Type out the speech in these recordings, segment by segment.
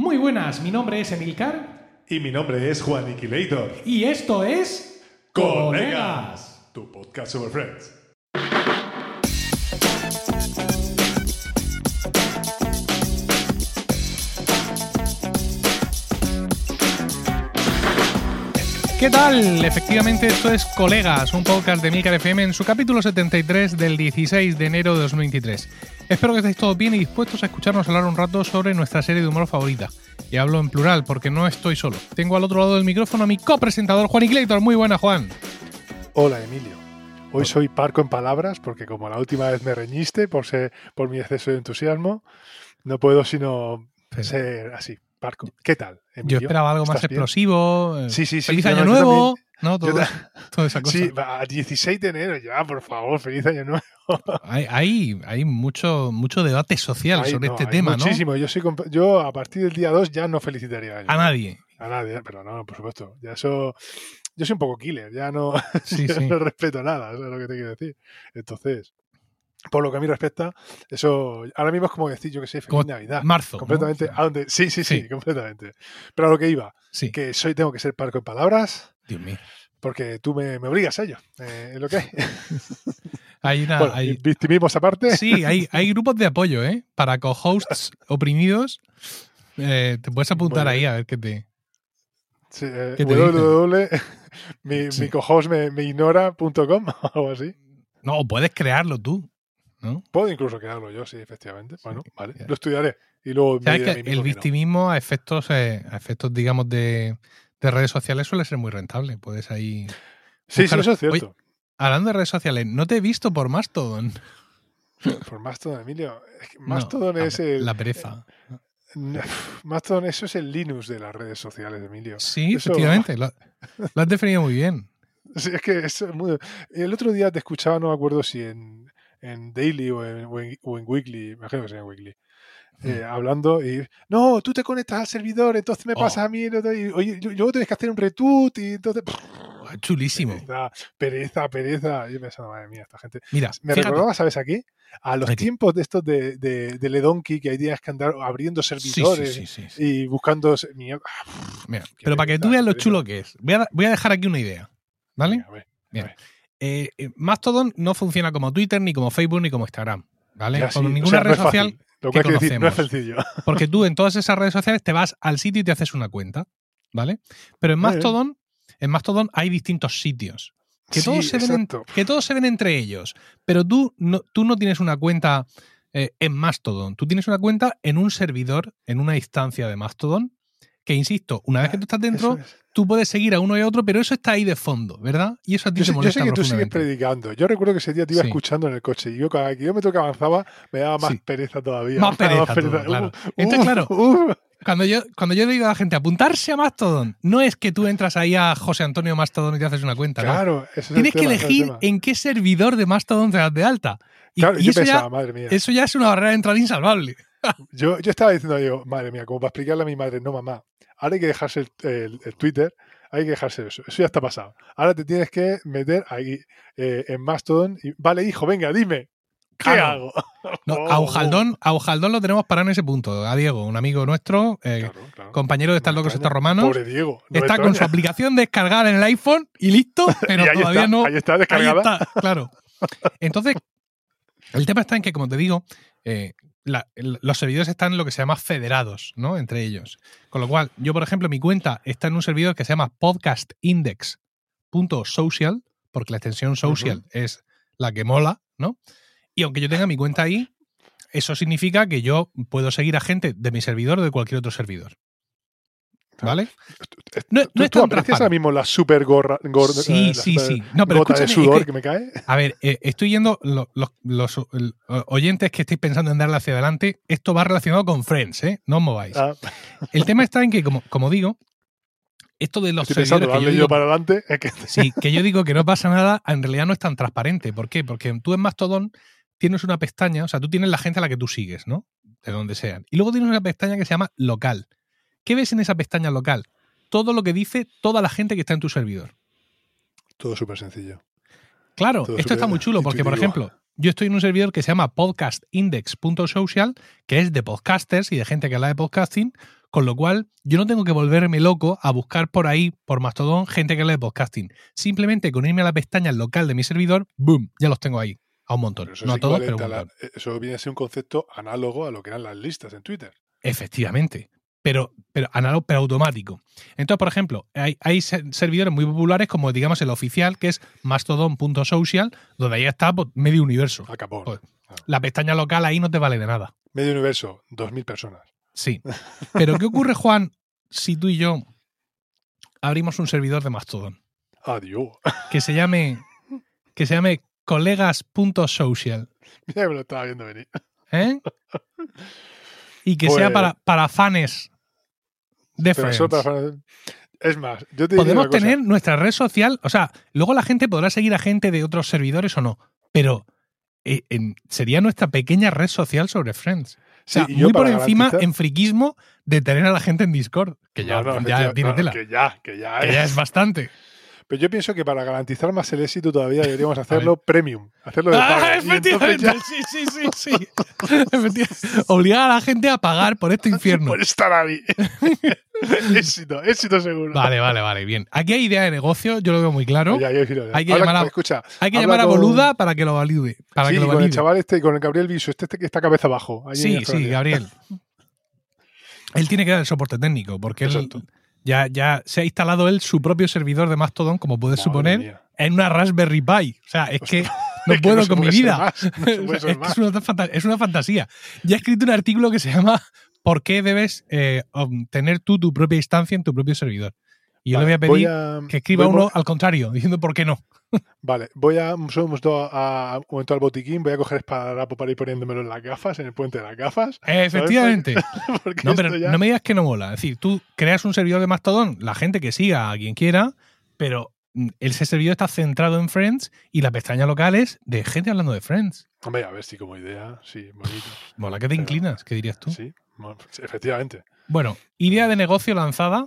Muy buenas, mi nombre es Emilcar Y mi nombre es Juan Iquilator. y esto es Colegas, tu podcast sobre Friends. ¿Qué tal? Efectivamente, esto es Colegas, un podcast de Milcar FM en su capítulo 73 del 16 de enero de 2023. Espero que estéis todos bien y dispuestos a escucharnos hablar un rato sobre nuestra serie de humor favorita. Y hablo en plural porque no estoy solo. Tengo al otro lado del micrófono a mi copresentador Juan Iglesias. Muy buena, Juan. Hola, Emilio. Hoy soy parco en palabras porque como la última vez me reñiste por, ser, por mi exceso de entusiasmo, no puedo sino Pero- ser así, parco. ¿Qué tal, Yo esperaba algo más explosivo. eh, Sí, sí, sí, Feliz año nuevo. ¿no? Todo, ta- toda esa cosa. Sí, va, a 16 de enero ya, por favor, feliz año nuevo. Hay, hay, hay mucho, mucho debate social sobre no, este hay tema, ¿no? Muchísimo. Yo, soy yo a partir del día 2 ya no felicitaría A nuevo. nadie. A nadie, pero no, por supuesto. Ya eso. Yo soy un poco killer, ya no, Sí, ya sí. no respeto nada, eso es lo que te quiero decir. Entonces, por lo que a mí respecta, eso ahora mismo es como decir, yo que sé, Como feliz Navidad. Marzo. ¿no? completamente. O sea, ¿A dónde? Sí, sí, sí, Sí. completamente. Pero a lo que iba, Sí. que soy, tengo que ser parco en palabras, Dios mío. porque tú me, me obligas a ello. eh, es lo que hay. Hay una, bueno, hay- victimismos aparte. sí, hay, hay grupos de apoyo, ¿eh? Para co-hosts oprimidos. Eh, te puedes apuntar ahí a ver qué te. Sí, eh, ¿Qué te www, mi, Sí. mi cohost me, me ignora.com o algo así. No, puedes crearlo tú. ¿No? Puedo incluso crearlo yo, sí, efectivamente. Bueno, vale, ya. lo estudiaré. Y luego Sabes que el no. victimismo a efectos, eh, a efectos digamos, de, de redes sociales suele ser muy rentable. Puedes ahí. Sí, sí, eso es cierto. Oye, hablando de redes sociales, no te he visto por Mastodon. Por Mastodon, Emilio. Es que No, Mastodon la- es el. La pereza. No, Mastodon, eso es el Linux de las redes sociales, Emilio. Sí, Eso- efectivamente. Lo, lo has definido muy bien. Sí, es que es muy- El otro día te escuchaba, no me acuerdo si en, en Daily o en, o en- o en Weekly, me imagino que sería en Weekly, eh, hablando y. No, tú te conectas al servidor, entonces me Oh. pasas a mí, y oye, luego tienes que hacer un retweet y entonces. Chulísimo. Pereza, pereza, pereza. Yo pensaba, madre mía, esta gente. Mira, Me fíjate, recordaba, ¿sabes aquí? A los tiempos de estos de, de, de Ledonki, que hay días que andar abriendo servidores sí, sí, sí, sí. y buscando mierda. Mira, Qué pero para que tú veas lo chulo que es, voy a, voy a dejar aquí una idea. ¿Vale? Venga, a ver, Bien. a ver. Eh, eh, Mastodon no funciona como Twitter, ni como Facebook, ni como Instagram. ¿Vale? Como o ninguna no red fácil. social, Lo que que hay que decir, no es conocemos. sencillo. porque tú en todas esas redes sociales te vas al sitio y te haces una cuenta. ¿Vale? Pero en. Mastodon, en Mastodon hay distintos sitios. Que, Sí, todos se ven que todos se ven entre ellos. Pero tú no, tú no tienes una cuenta eh, en Mastodon. Tú tienes una cuenta en un servidor, en una instancia de Mastodon. Que insisto, una vez que tú estás dentro, Eso es. tú puedes seguir a uno y a otro, pero eso está ahí de fondo, ¿verdad? Y eso a ti Yo te sé, yo molesta sé que tú sigues predicando. Yo recuerdo que ese día te iba Sí. escuchando en el coche y yo cada kilómetro que avanzaba me daba más Sí. pereza todavía. Más pereza todo, claro. Uh, Entonces, uh, claro, uh. Cuando yo, cuando yo digo a la gente apuntarse a Mastodon, no es que tú entras ahí a José Antonio Mastodon y te haces una cuenta, ¿no? Claro, ese es el Tienes que tema, es elegir en qué servidor de Mastodon te das de alta. Y, Claro, y yo eso, pensaba, ya, madre mía. eso ya es una barrera de entrada insalvable. Yo, yo estaba diciendo yo, madre mía, como para explicarle a mi madre, no mamá, ahora hay que dejarse el, el- el Twitter, hay que dejarse eso, eso ya está pasado. Ahora te tienes que meter ahí eh, en Mastodon y, vale, hijo, venga, dime, ¿qué hago? No, Oh, a, lo tenemos parado en ese punto. A Diego, un amigo nuestro, eh, Claro, claro. compañero de me Locos. Estos Romanos, Pobre Diego. no está con su aplicación descargada en el iPhone y listo, pero Y ahí todavía está, no. Ahí está Ahí descargada. está, claro. Entonces, el tema está en que, como te digo, eh, la- los servidores están en lo que se llama federados, ¿no? Entre ellos. Con lo cual, yo, por ejemplo, mi cuenta está en un servidor que se llama podcastindex.social, porque la extensión social es la que mola, ¿no? Y aunque yo tenga mi cuenta ahí, eso significa que yo puedo seguir a gente de mi servidor o de cualquier otro servidor. ¿Vale? No, ¿Tú, no es tú aprecias ahora mismo la super gorra, gorda, Sí, eh, sí, super sí. No, pero gota de es sudor que- que... me cae? A ver, eh, estoy yendo, lo- los, oyentes que estéis pensando en darle hacia adelante, esto va relacionado con Friends, ¿eh? No os mováis. Ah, El tema está en que, como, como digo, esto de los estoy pensando, que yo, digo, para adelante. Es que, sí, que yo digo que no pasa nada, en realidad no es tan transparente. ¿Por qué? Porque tú en Mastodon tienes una pestaña, o sea, tú tienes la gente a la que tú sigues, ¿no? De donde sean. Y luego tienes una pestaña que se llama local. ¿Qué ves en esa pestaña local? Todo lo que dice toda la gente que está en tu servidor. todo súper sencillo. Claro, Todo esto está muy chulo porque, por ejemplo, yo estoy en un servidor que se llama podcastindex.social, que es de podcasters y de gente que habla de podcasting, Con lo cual, yo no tengo que volverme loco a buscar por ahí, por Mastodon, gente que lee podcasting. Simplemente con irme a la pestaña local de mi servidor, ¡boom! Ya los tengo ahí. A un montón. No a todos, pero un la- eh, eso viene a ser un concepto análogo a lo que eran las listas en Twitter. Efectivamente. Pero, pero análogo, pero automático. Entonces, por ejemplo, hay, hay se- servidores muy populares como, digamos, el oficial, que es mastodon.social, donde ahí está pues, medio universo. Al capón. Joder. La pestaña local ahí no te vale de nada. Medio universo, 2.000 personas. Sí. Pero ¿qué ocurre, Juan, si tú y yo abrimos un servidor de Mastodon Adiós. que se llame que se llame colegas.social, Mira que me lo estaba viendo venir. ¿eh? Y que sea Pues- para, para fans de Friends. solo para fans- Es más, yo te Podemos una cosa. tener nuestra red social, o sea, luego la gente podrá seguir a gente de otros servidores o no, pero eh, en- sería nuestra pequeña red social sobre Friends. O sea, Sí, muy por encima garantizar- en friquismo de tener a la gente en Discord, que ya, No, no, ya que ya, que ya, que es. ya es bastante. Pero yo pienso que para garantizar más el éxito todavía deberíamos hacerlo premium. Hacerlo de Ah, pago. Entonces efectivamente, ya, sí, sí, sí, sí. Efectivamente. Obligar a la gente a pagar por este infierno. por estar ahí. éxito, éxito seguro. Vale, vale, vale, bien. Aquí hay idea de negocio, yo lo veo muy claro. Ya, ya, ya. Hay que Habla- llamar a- escucha, Hay que llamar a con- Boluda para que lo valide. Para sí, que lo con el valide. chaval este con el Gabriel Viso, este, este que está cabeza abajo. ahí Sí, sí. Gabriel. Él tiene que dar el soporte técnico, porque él. Ya, ya se ha instalado él su propio servidor de Mastodon, como puedes Madre suponer, mía. en una Raspberry Pi. O sea, es que no Es que puedo no con mi vida. no es, que una, fanta- es una fantasía. Ya he escrito un artículo que se llama ¿Por qué debes eh, um, tener tú tu propia instancia en tu propio servidor? Y yo Vale, le voy a pedir a- que escriba uno al contrario, diciendo por qué no. Vale, voy a un momento, a, un momento al botiquín, voy a coger esparadrapo para ir poniéndomelo en las gafas, en el puente de las gafas. Efectivamente. Porque No, pero ya- no me digas que no mola. Es decir, tú creas un servidor de Mastodon, la gente que siga a quien quiera, pero mm, ese servidor está centrado en Friends y la pestaña local es de gente hablando de Friends. Hombre, a ver si como idea, sí, bonito. Mola que te Pero- inclinas, ¿qué dirías tú? Sí, efectivamente. Bueno, idea de negocio lanzada.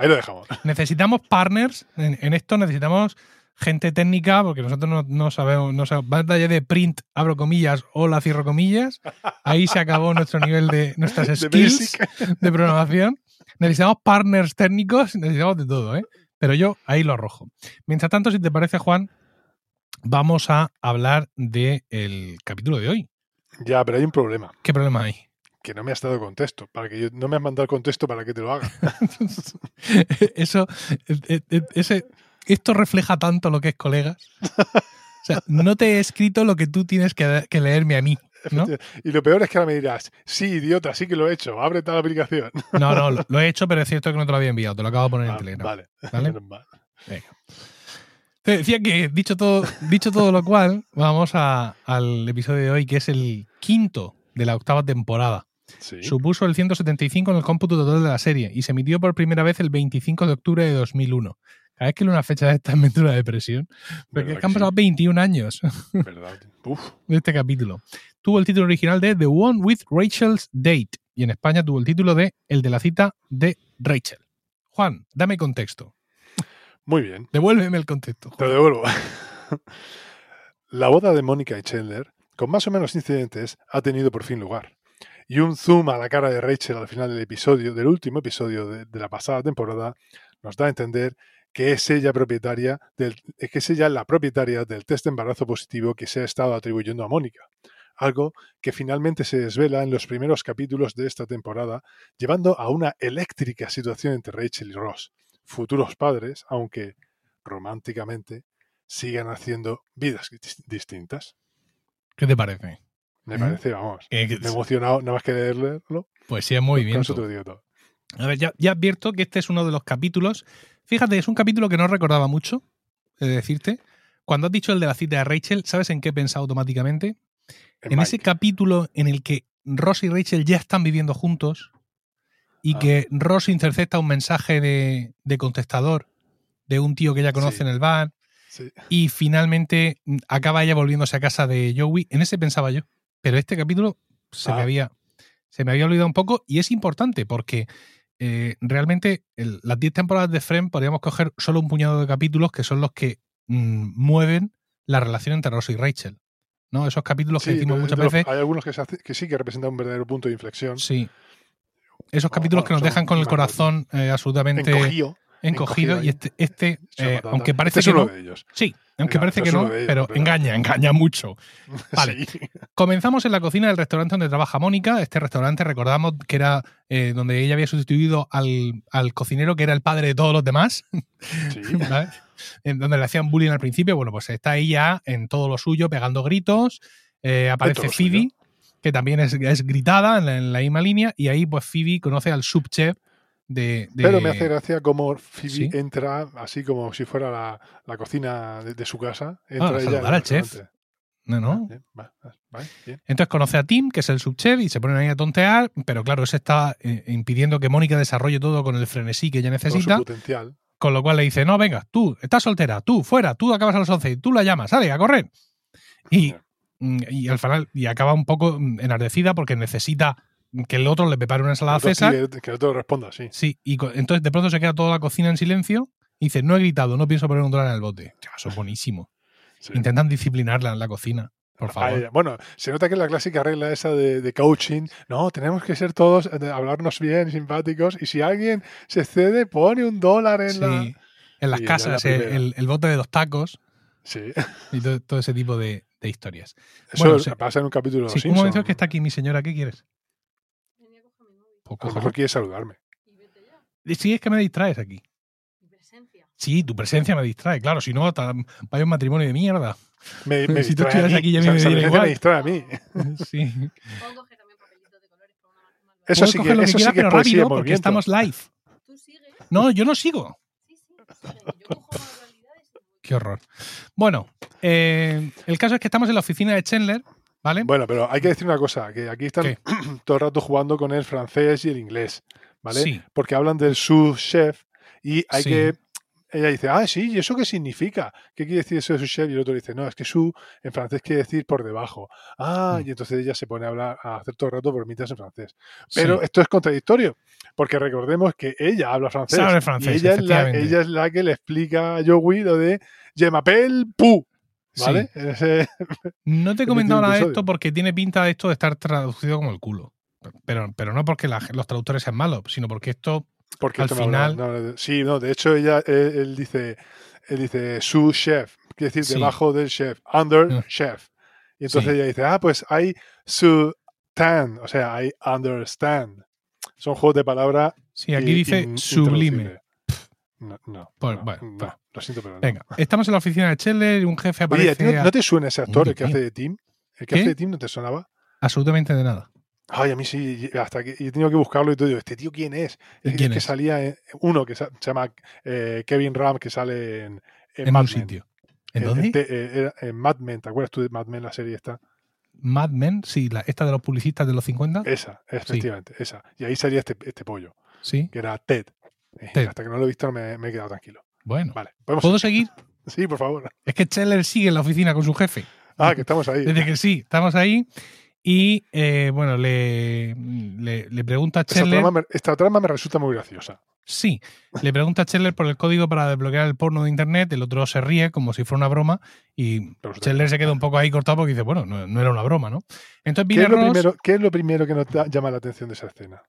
Ahí lo dejamos. Necesitamos partners. En, en esto necesitamos gente técnica, porque nosotros no, no sabemos, no sabemos, ya de print, abro comillas, hola, cierro comillas. Ahí se acabó nuestro nivel de nuestras skills. de programación. Necesitamos partners técnicos, necesitamos de todo, ¿eh? Pero yo ahí lo arrojo. Mientras tanto, si te parece, Juan, vamos a hablar del capítulo de hoy. Ya, pero hay un problema, ¿Qué problema hay? Que no me has dado contexto. Para que yo, no me has mandado el contexto para que te lo haga. Eso, eh, eh, ese, esto refleja tanto lo que es colegas. O sea, no te he escrito lo que tú tienes que, que leerme a mí, ¿no? Y lo peor es que ahora me dirás, sí, idiota, sí que lo he hecho, abre tal aplicación. No, no, lo, lo he hecho, pero es cierto que no te lo había enviado, te lo acabo de poner en Ah, Telegram. vale, ¿vale? mal. Venga. Te decía que, dicho todo, dicho todo lo cual, vamos a- al episodio de hoy, que es el quinto de la octava temporada. Sí. Supuso el 175 en el cómputo total de la serie y se emitió por primera vez el 25 de octubre de 2001. Cada vez que leo una fecha de esta me entra una depresión. Porque ¿Verdad es que han sí? pasado 21 años ¿Verdad? Uf, de este capítulo. Tuvo el título original de The One with Rachel's Date y en España tuvo el título de El de la cita de Rachel. Juan, dame contexto. muy bien. Devuélveme el contexto. Te Juan. lo devuelvo. La boda de Mónica y Chandler, con más o menos incidentes, ha tenido por fin lugar. Y un zoom a la cara de Rachel al final del episodio, del último episodio de, la pasada temporada, nos da a entender que es ella propietaria del, que es ella la propietaria del test de embarazo positivo que se ha estado atribuyendo a Mónica. Algo que finalmente se desvela en los primeros capítulos de esta temporada, llevando a una eléctrica situación entre Rachel y Ross, futuros padres, aunque románticamente sigan haciendo vidas dis- distintas. ¿Qué te parece? Me ¿Eh? parece, vamos, Eh, que- me he emocionado nada más que leerlo. Pues sí, es muy bien. Con eso te lo digo todo. A ver, ya, ya advierto que este es uno de los capítulos. Fíjate, es un capítulo que no recordaba mucho, he de decirte. Cuando has dicho el de la cita de Rachel, ¿sabes en qué he pensado automáticamente? En En ese capítulo en el que Ross y Rachel ya están viviendo juntos y Ah. que Ross intercepta un mensaje de, de contestador de un tío que ella conoce Sí. en el bar Sí. y finalmente acaba ella volviéndose a casa de Joey. En ese pensaba yo. Pero este capítulo se, me, Ah. había, se me había olvidado un poco y es importante porque eh, realmente el- las 10 temporadas de Friends podríamos coger solo un puñado de capítulos que son los que mm, mueven la relación entre Ross y Rachel. ¿no? Esos capítulos que decimos muchas los- veces. hay algunos que, se hace- que sí que representan un verdadero punto de inflexión. Sí. esos capítulos bueno, que nos dejan con el corazón eh, absolutamente Encogido. Encogido. encogido Y este, este eh, aunque parece Este es que uno no. de ellos. Sí, aunque Venga, parece este que no, ellos, pero pero- engaña, engaña mucho. Vale. Sí. Comenzamos en la cocina del restaurante donde trabaja Mónica. Este restaurante recordamos que era eh, donde ella había sustituido al, al cocinero que era el padre de todos los demás, Sí. ¿vale? en donde le hacían bullying al principio. Bueno, pues está ella en todo lo suyo, pegando gritos. Eh, aparece Phoebe, suyo. que también es, es gritada en la, en la misma línea. Y ahí, pues Phoebe conoce al subchef de, de- Pero me hace gracia cómo Phoebe Sí. entra así como si fuera la, la cocina de, de su casa. Ah, Entra a ella el al chef. restaurante. No, no. Ah, vale, bien. Entonces conoce a Tim, que es el subchef, y se ponen ahí a tontear, pero claro, ese está eh, impidiendo que Mónica desarrolle todo con el frenesí que ella Todo su necesita. potencial. Con lo cual le dice, no, venga, tú, estás soltera, tú, fuera, tú acabas a las 11, tú la llamas, sale, a correr. Y, mm, y al final, y acaba un poco enardecida porque necesita que el otro le prepare una ensalada Que César. active, Que el otro responda, sí. Sí, y entonces de pronto se queda toda la cocina en silencio y dice, no he gritado, no pienso poner un dólar en el bote. Ya, eso es buenísimo. sí. Intentan disciplinarla en la cocina, por A favor. Bueno, se nota que es la clásica regla esa de, de coaching. No, tenemos que ser todos, eh, hablarnos bien, simpáticos. Y si alguien se excede, pone un dólar en Sí, la. en las Y casas, la el, bote de los tacos Sí. y todo, todo ese tipo de, de historias. Eso Bueno, se- pasa en un capítulo de Sí, Los Simpson. que está aquí mi señora, ¿qué quieres? Venía a. Pues lo mejor quiere saludarme. Y vete ya. Y Sí, es que me distraes aquí. Mi presencia. Sí, tu presencia me distrae, claro, si no, vaya un matrimonio de mierda. Me, me Si tú estuvieras mí. aquí, ya O me sea, me presencia igual. me distrae a mí. Sí. Puedo coger también papelitos de colores para una más más- Eso Puedes sí que, coger lo que eso sí quieras, que es pero rápido, porque movimiento. estamos live. Tú sigue. No, yo no sigo. Sí, sí. Yo cojo manualidades y voy. Qué horror. Bueno, eh, el caso es que estamos en la oficina de Chandler, ¿vale? Bueno, pero hay que decir una cosa, que aquí están ¿Qué? todo el rato jugando con el francés y el inglés, ¿vale? Sí. Porque hablan del sous chef y hay Sí. que ella dice, ah, sí, ¿y eso qué significa? ¿Qué quiere decir eso de sous chef? Y el otro dice, no, es que sous en francés quiere decir por debajo. Ah, Mm. y entonces ella se pone a hablar, a hacer todo el rato bromitas en francés. Pero Sí. esto es contradictorio, porque recordemos que ella habla francés. Sabe francés, y ella es, la, ella es la que le explica a Joey lo de Je m'appelle Pou. ¿Vale? Ese- No te he comentado nada de esto porque tiene pinta de esto de estar traducido como el culo. Pero, pero no porque la- los traductores sean malos, sino porque esto. Porque Al esto final- no, no, sí, no, de hecho ella él, él dice él dice su chef, quiere decir Sí. debajo del chef, under Mm. chef. Y entonces Sí. ella dice, ah, pues hay su tan, o sea, hay understand. Son juegos de palabra. Sí, aquí i- dice in- sublime. No, no, Pues, no, bueno, no, pues. lo siento, pero no. Venga, estamos en la oficina de Chandler y un jefe Oye, ¿a aparece. no, a- no te suena ese actor, el que hace de Tim? ¿El que ¿Qué? hace de Tim no te sonaba? Absolutamente de nada. Ay, a mí sí, hasta que he tenido que buscarlo y todo. ¿este tío quién es? ¿Y Es, quién que es? salía en- uno que se llama eh, Kevin Ram, que sale en, en En Mad un Men. sitio. ¿En En- dónde? en te- eh, era en Mad Men, ¿te acuerdas tú de Mad Men, la serie esta? Mad Men, sí, la, esta de los publicistas de los 50. Esa, efectivamente, esa. Y ahí salía este, este pollo, Sí, que era Ted. Eh. Hasta que no lo he visto me, me he quedado tranquilo. bueno. ¿Puedo seguir? Sí, por favor. Es que Chandler sigue en la oficina con su jefe. Ah, que estamos ahí. Desde que sí, estamos ahí. Y eh, bueno, le, le, le pregunta a trama, me, esta trama me resulta muy graciosa. Sí, le pregunta a Chandler por el código para desbloquear el porno de internet. El otro se ríe como si fuera una broma. Y Chandler se queda un poco ahí cortado porque dice, bueno, no, no era una broma, ¿no? Entonces ¿Qué es, lo primero, ¿Qué es lo primero que nos llama la atención de esa escena?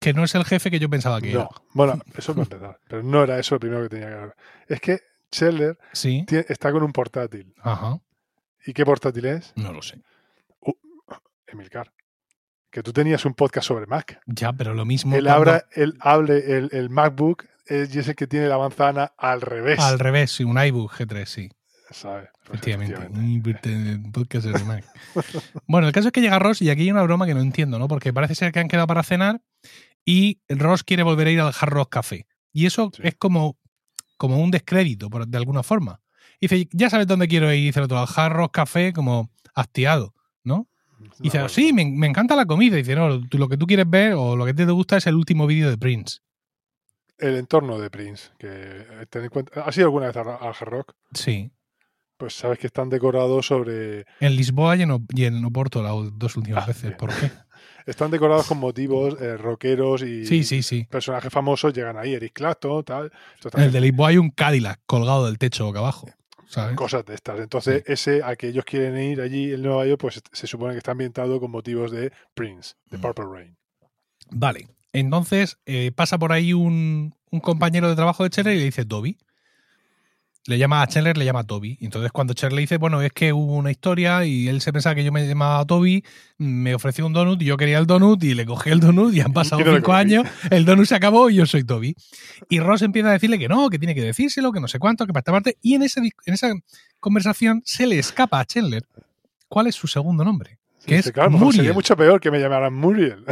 Que no es el jefe que yo pensaba que No, era. bueno, eso para empezar. Pero no era eso lo primero que tenía que ver. Es que Scheller Sí, está con un portátil. ajá, ¿Y qué portátil es? no lo sé. Emilcar. Que tú tenías un podcast sobre Mac. Ya, pero lo mismo. Él, cuando- abra, él abre el, el MacBook eh, y es el que tiene la manzana al revés. Al revés, sí, un iBook G3, sí. ¿sabes? Pues Efectivamente. podcast de Mac. bueno, el caso es que llega Ross y aquí hay una broma que no entiendo, ¿no? Porque parece ser que han quedado para cenar y Ross quiere volver a ir al Hard Rock Café. Y eso Sí. es como, como un descrédito, por, de alguna forma. Dice, ya sabes dónde quiero ir, dice el otro, al Hard Rock Café, como hastiado, ¿no? Y dice, sí, me, me encanta la comida. Y dice, no, tú, lo que tú quieres ver o lo que te gusta es el último vídeo de Prince. El entorno de Prince. Que, eh, ten en cuenta, ¿Has ido alguna vez al al Hard Rock? Sí. Pues sabes que están decorados sobre. En Lisboa y en, O- y en Oporto las dos últimas Ah, veces. bien. ¿Por qué? Están decorados con motivos eh, rockeros y Sí, sí, sí. personajes famosos llegan ahí, Eric Clapton, tal. En el de Lisboa hay un Cadillac colgado del techo boca abajo. ¿Sabes? cosas de estas. Entonces, ese a que ellos quieren ir allí en Nueva York, pues se supone que está ambientado con motivos de Prince, de Mm. Purple Rain. Vale. Entonces eh, pasa por ahí un, un compañero de trabajo de Chandler y le dice Toby. Le llama a Chandler, le llama Toby. Y entonces cuando Chandler le dice, bueno, es que hubo una historia y él se pensaba que yo me llamaba Toby, me ofreció un donut y yo quería el donut y le cogí el donut y han pasado no cinco años, el donut se acabó y yo soy Toby. Y Ross empieza a decirle que no, que tiene que decírselo, que no sé cuánto, que para esta parte. Y en, dis- en esa conversación se le escapa a Chandler cuál es su segundo nombre. Que es claro, a sería mucho peor que me llamaran Muriel.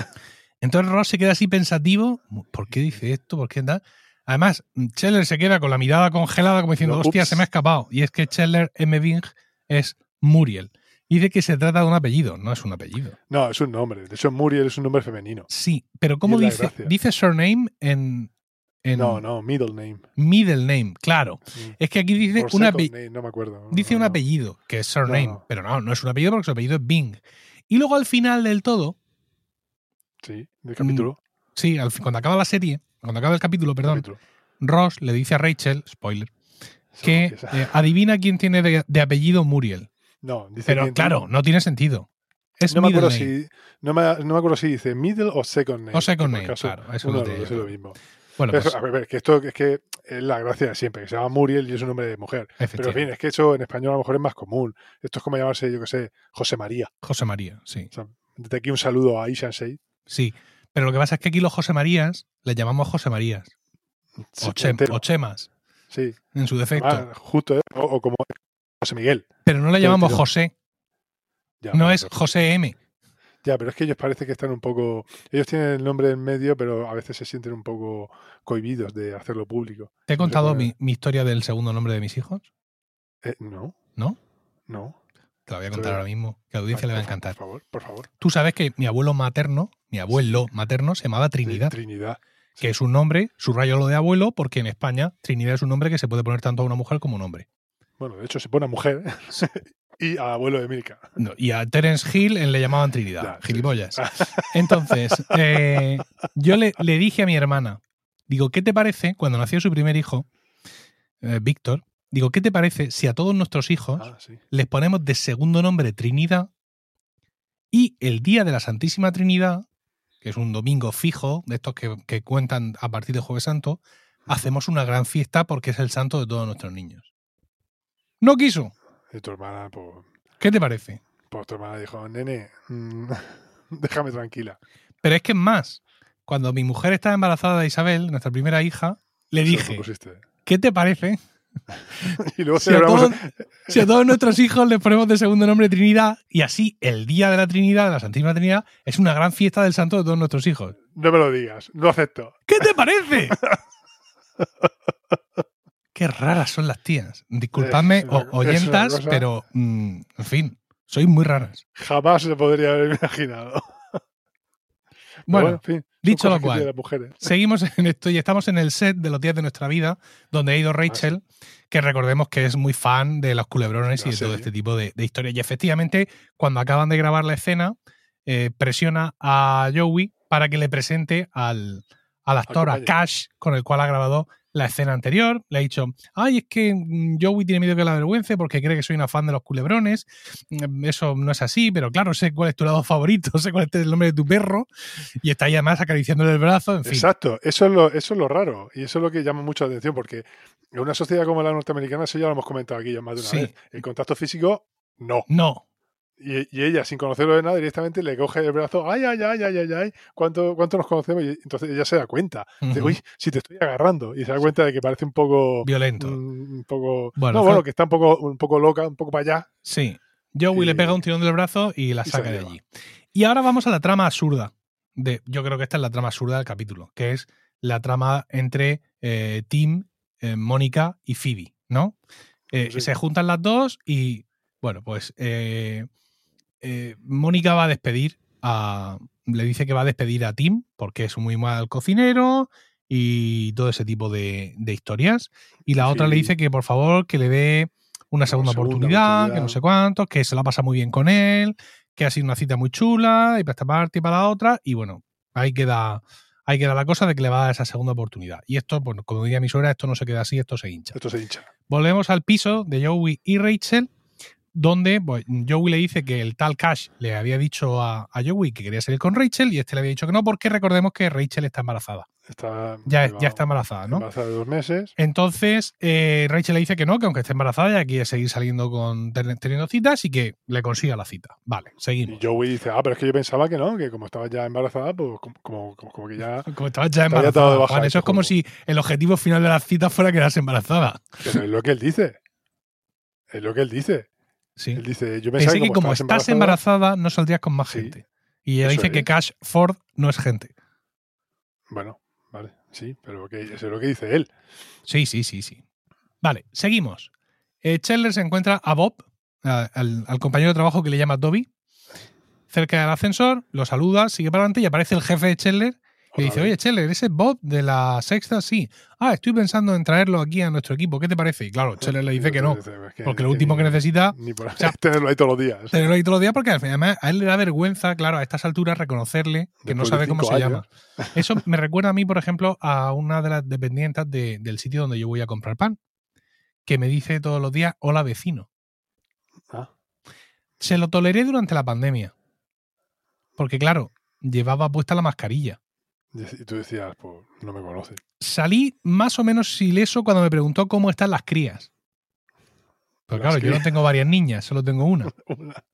Entonces Ross se queda así pensativo. ¿Por qué dice esto? ¿Por qué tal? Además, Scheller se queda con la mirada congelada como diciendo, No, hostia, ups. se me ha escapado. Y es que Scheller M. Bing es Muriel. Dice que se trata de un apellido, no es un apellido. No, es un nombre. De hecho, Muriel es un nombre femenino. Sí, pero ¿cómo Y dice? Dice surname en, en No, no, middle name. middle name, claro. Mm. Es que aquí dice un, second ape- name, no me acuerdo. dice No, un no. apellido, que es surname, pero no, no es un apellido porque su apellido es Bing. Y luego al final del todo, Sí, del capítulo. sí, al cuando acaba la serie, cuando acaba el capítulo, perdón, capítulo. Ross le dice a Rachel, spoiler, que eh, adivina quién tiene de, de apellido Muriel. no, dice Pero claro, no tiene sentido. Es no me acuerdo name. si no me, no me acuerdo si dice middle o second name. O second name, caso claro, eso uno es lo mismo. Bueno, Pero pues, a ver, que esto es que es la gracia de siempre, que se llama Muriel y es un nombre de mujer. Pero en fin, es que eso en español a lo mejor es más común. Esto es como llamarse, yo que sé, José María. José María, sí. O sea, desde aquí un saludo a Ishan Sei. Sí. Pero lo que pasa es que aquí los José Marías le llamamos José Marías. O, Chem- entero. o Chemas, Sí, en su defecto. además, justo, ¿eh? o, o como José Miguel. pero no le llamamos. José, Ya, no pero- es José M. Ya, pero es que ellos parece que están un poco. Ellos tienen el nombre en medio, pero a veces se sienten un poco cohibidos de hacerlo público. ¿Te he contado mi, mi historia del segundo nombre de mis hijos? Eh, no, ¿No? no. Te la voy a Sí. contar ahora mismo, que a la audiencia le va a encantar. Por favor, por favor. Tú sabes que mi abuelo materno, mi abuelo materno, se llamaba Trinidad. Trinidad. que es un nombre, subrayo lo de abuelo, porque en España Trinidad es un nombre que se puede poner tanto a una mujer como a un hombre. Bueno, de hecho se pone a mujer y a abuelo de Milka. No, y a Terence Hill eh, le llamaban Trinidad, gilipollas. Entonces, eh, yo le, le dije a mi hermana, digo, ¿qué te parece, cuando nació su primer hijo, eh, Víctor, digo, ¿qué te parece si a todos nuestros hijos Ah, sí. les ponemos de segundo nombre Trinidad y el día de la Santísima Trinidad, que es un domingo fijo, de estos que, que cuentan a partir de Jueves Santo, hacemos una gran fiesta porque es el santo de todos nuestros niños. No quiso. Y tu hermana, pues, ¿Qué te parece? pues tu hermana dijo, nene, mm, déjame tranquila. Pero es que es más. Cuando mi mujer estaba embarazada de Isabel, nuestra primera hija, le Eso dije. ¿qué te parece Y luego si a, todos, si a todos nuestros hijos les ponemos de segundo nombre Trinidad y así el día de la Trinidad, de la Santísima Trinidad, es una gran fiesta del santo de todos nuestros hijos? No me lo digas, no acepto. ¿Qué te parece? Qué raras son las tías. Disculpadme, Es o- oyentas, cosa- pero mm, en fin, sois muy raras. Jamás se podría haber imaginado. Bueno, en fin, son dicho lo cual. seguimos en esto y estamos en el set de los días de nuestra vida, donde ha ido Rachel, que recordemos que es muy fan de los culebrones y de todo serie. este tipo de, de historias. Y efectivamente, cuando acaban de grabar la escena, eh, presiona a Joey para que le presente al, al actor, a. Cash, con el cual ha grabado la escena anterior. Le ha dicho, ay, es que mm, Joey tiene miedo que la avergüence porque cree que soy una fan de los culebrones. Mm, Eso no es así, pero claro, sé cuál es tu lado favorito, sé cuál es el nombre de tu perro. Y está ahí además acariciándole el brazo, en fin. Exacto, eso es, lo, eso es lo raro y eso es lo que llama mucho la atención porque en una sociedad como la norteamericana, eso ya lo hemos comentado aquí ya más de una Sí. vez, el contacto físico, no. No, Y, y ella, sin conocerlo de nada, directamente le coge el brazo, ay, ay, ay, ay, ay, ay, ¿cuánto, cuánto nos conocemos? Y entonces ella se da cuenta, de, Ujú. uy, si te estoy agarrando, y se da cuenta de que parece un poco... violento. Un, un poco... Bueno, no, bueno, que está un poco, un poco loca, un poco para allá. Sí. Joey Y- le pega un tirón del brazo y la saca de allí. Y ahora vamos a la trama absurda. De, yo creo que esta es la trama absurda del capítulo, que es la trama entre eh, Tim, eh, Mónica y Phoebe, ¿no? Eh, Sí. Se juntan las dos y, bueno, pues eh, Mónica va a despedir a. Le dice que va a despedir a Tim porque es un muy mal cocinero y todo ese tipo de, de historias. Y la otra le dice que por favor que le dé una segunda, segunda oportunidad, que no sé cuántos, que se la pasa muy bien con él, que ha sido una cita muy chula y para esta parte y para la otra. Y bueno, ahí queda, ahí queda la cosa de que le va a dar esa segunda oportunidad. Y esto, bueno, como diría mi suegra, esto no se queda así, esto se hincha. Esto se hincha. Volvemos al piso de Joey y Rachel, donde pues, Joey le dice que el tal Cash le había dicho a, a Joey que quería salir con Rachel y este le había dicho que no, porque recordemos que Rachel está embarazada. Está, Ya, ya está embarazada, ¿no? embarazada de dos meses. Entonces, eh, Rachel le dice que no, que aunque esté embarazada, ya quiere seguir saliendo con ten- teniendo citas y que le consiga la cita. Vale, Y seguimos. Joey dice, ah, pero es que yo pensaba que no, que como estaba ya embarazada, pues como, como, como- como que ya... Como estabas ya de embarazada. baja Juan, eso es como si el objetivo final de la cita fuera quedarse embarazada. Pero es lo que él dice. Es lo que él dice. Sí. Él dice, yo pensaba Pensé que como estás embarazada, no saldrías con más Sí, gente. Y ella eso dice que. Cash Ford no es gente. Bueno, vale, sí, pero que, eso es lo que dice él. Sí, sí, sí, sí. Vale, seguimos. Eh, Chandler se encuentra a Bob, a- al, al compañero de trabajo que le llama Dobby, cerca del ascensor, lo saluda, sigue para adelante y aparece el jefe de Chandler y dice, oye, Chandler, ¿ese es Bob de la sexta? Sí. Ah, estoy pensando en traerlo aquí a nuestro equipo. ¿Qué te parece? Y claro, Chandler le dice que no, porque lo último que necesita Ni por sea, tenerlo ahí todos los días. tenerlo ahí todos los días porque al final, además, a él le da vergüenza, claro, a estas alturas reconocerle que no Después sabe cómo se llama. Eso me recuerda a mí, por ejemplo, a una de las dependientes de- del sitio donde yo voy a comprar pan, que me dice todos los días, hola vecino. Ah, Se lo toleré durante la pandemia. Porque claro, llevaba puesta la mascarilla. Y tú decías, pues no me conoce. Salí más o menos ileso cuando me preguntó cómo están las crías. Pero claro, yo no tengo varias niñas, solo tengo una.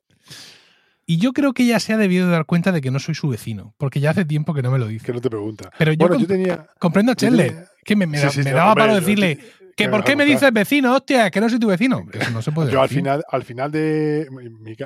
Y yo creo que ella se ha debido de dar cuenta de que no soy su vecino, porque ya hace tiempo que no me lo dice. que no te pregunta. Pero yo, Bueno, com- yo tenía... comprendo a Chandler, que me, me Sí, da- sí, me sí, daba para decirle, que ¿por qué me dices vecino? Hostia, que no soy tu vecino. Eso no se puede Yo al decir. final, al final de mi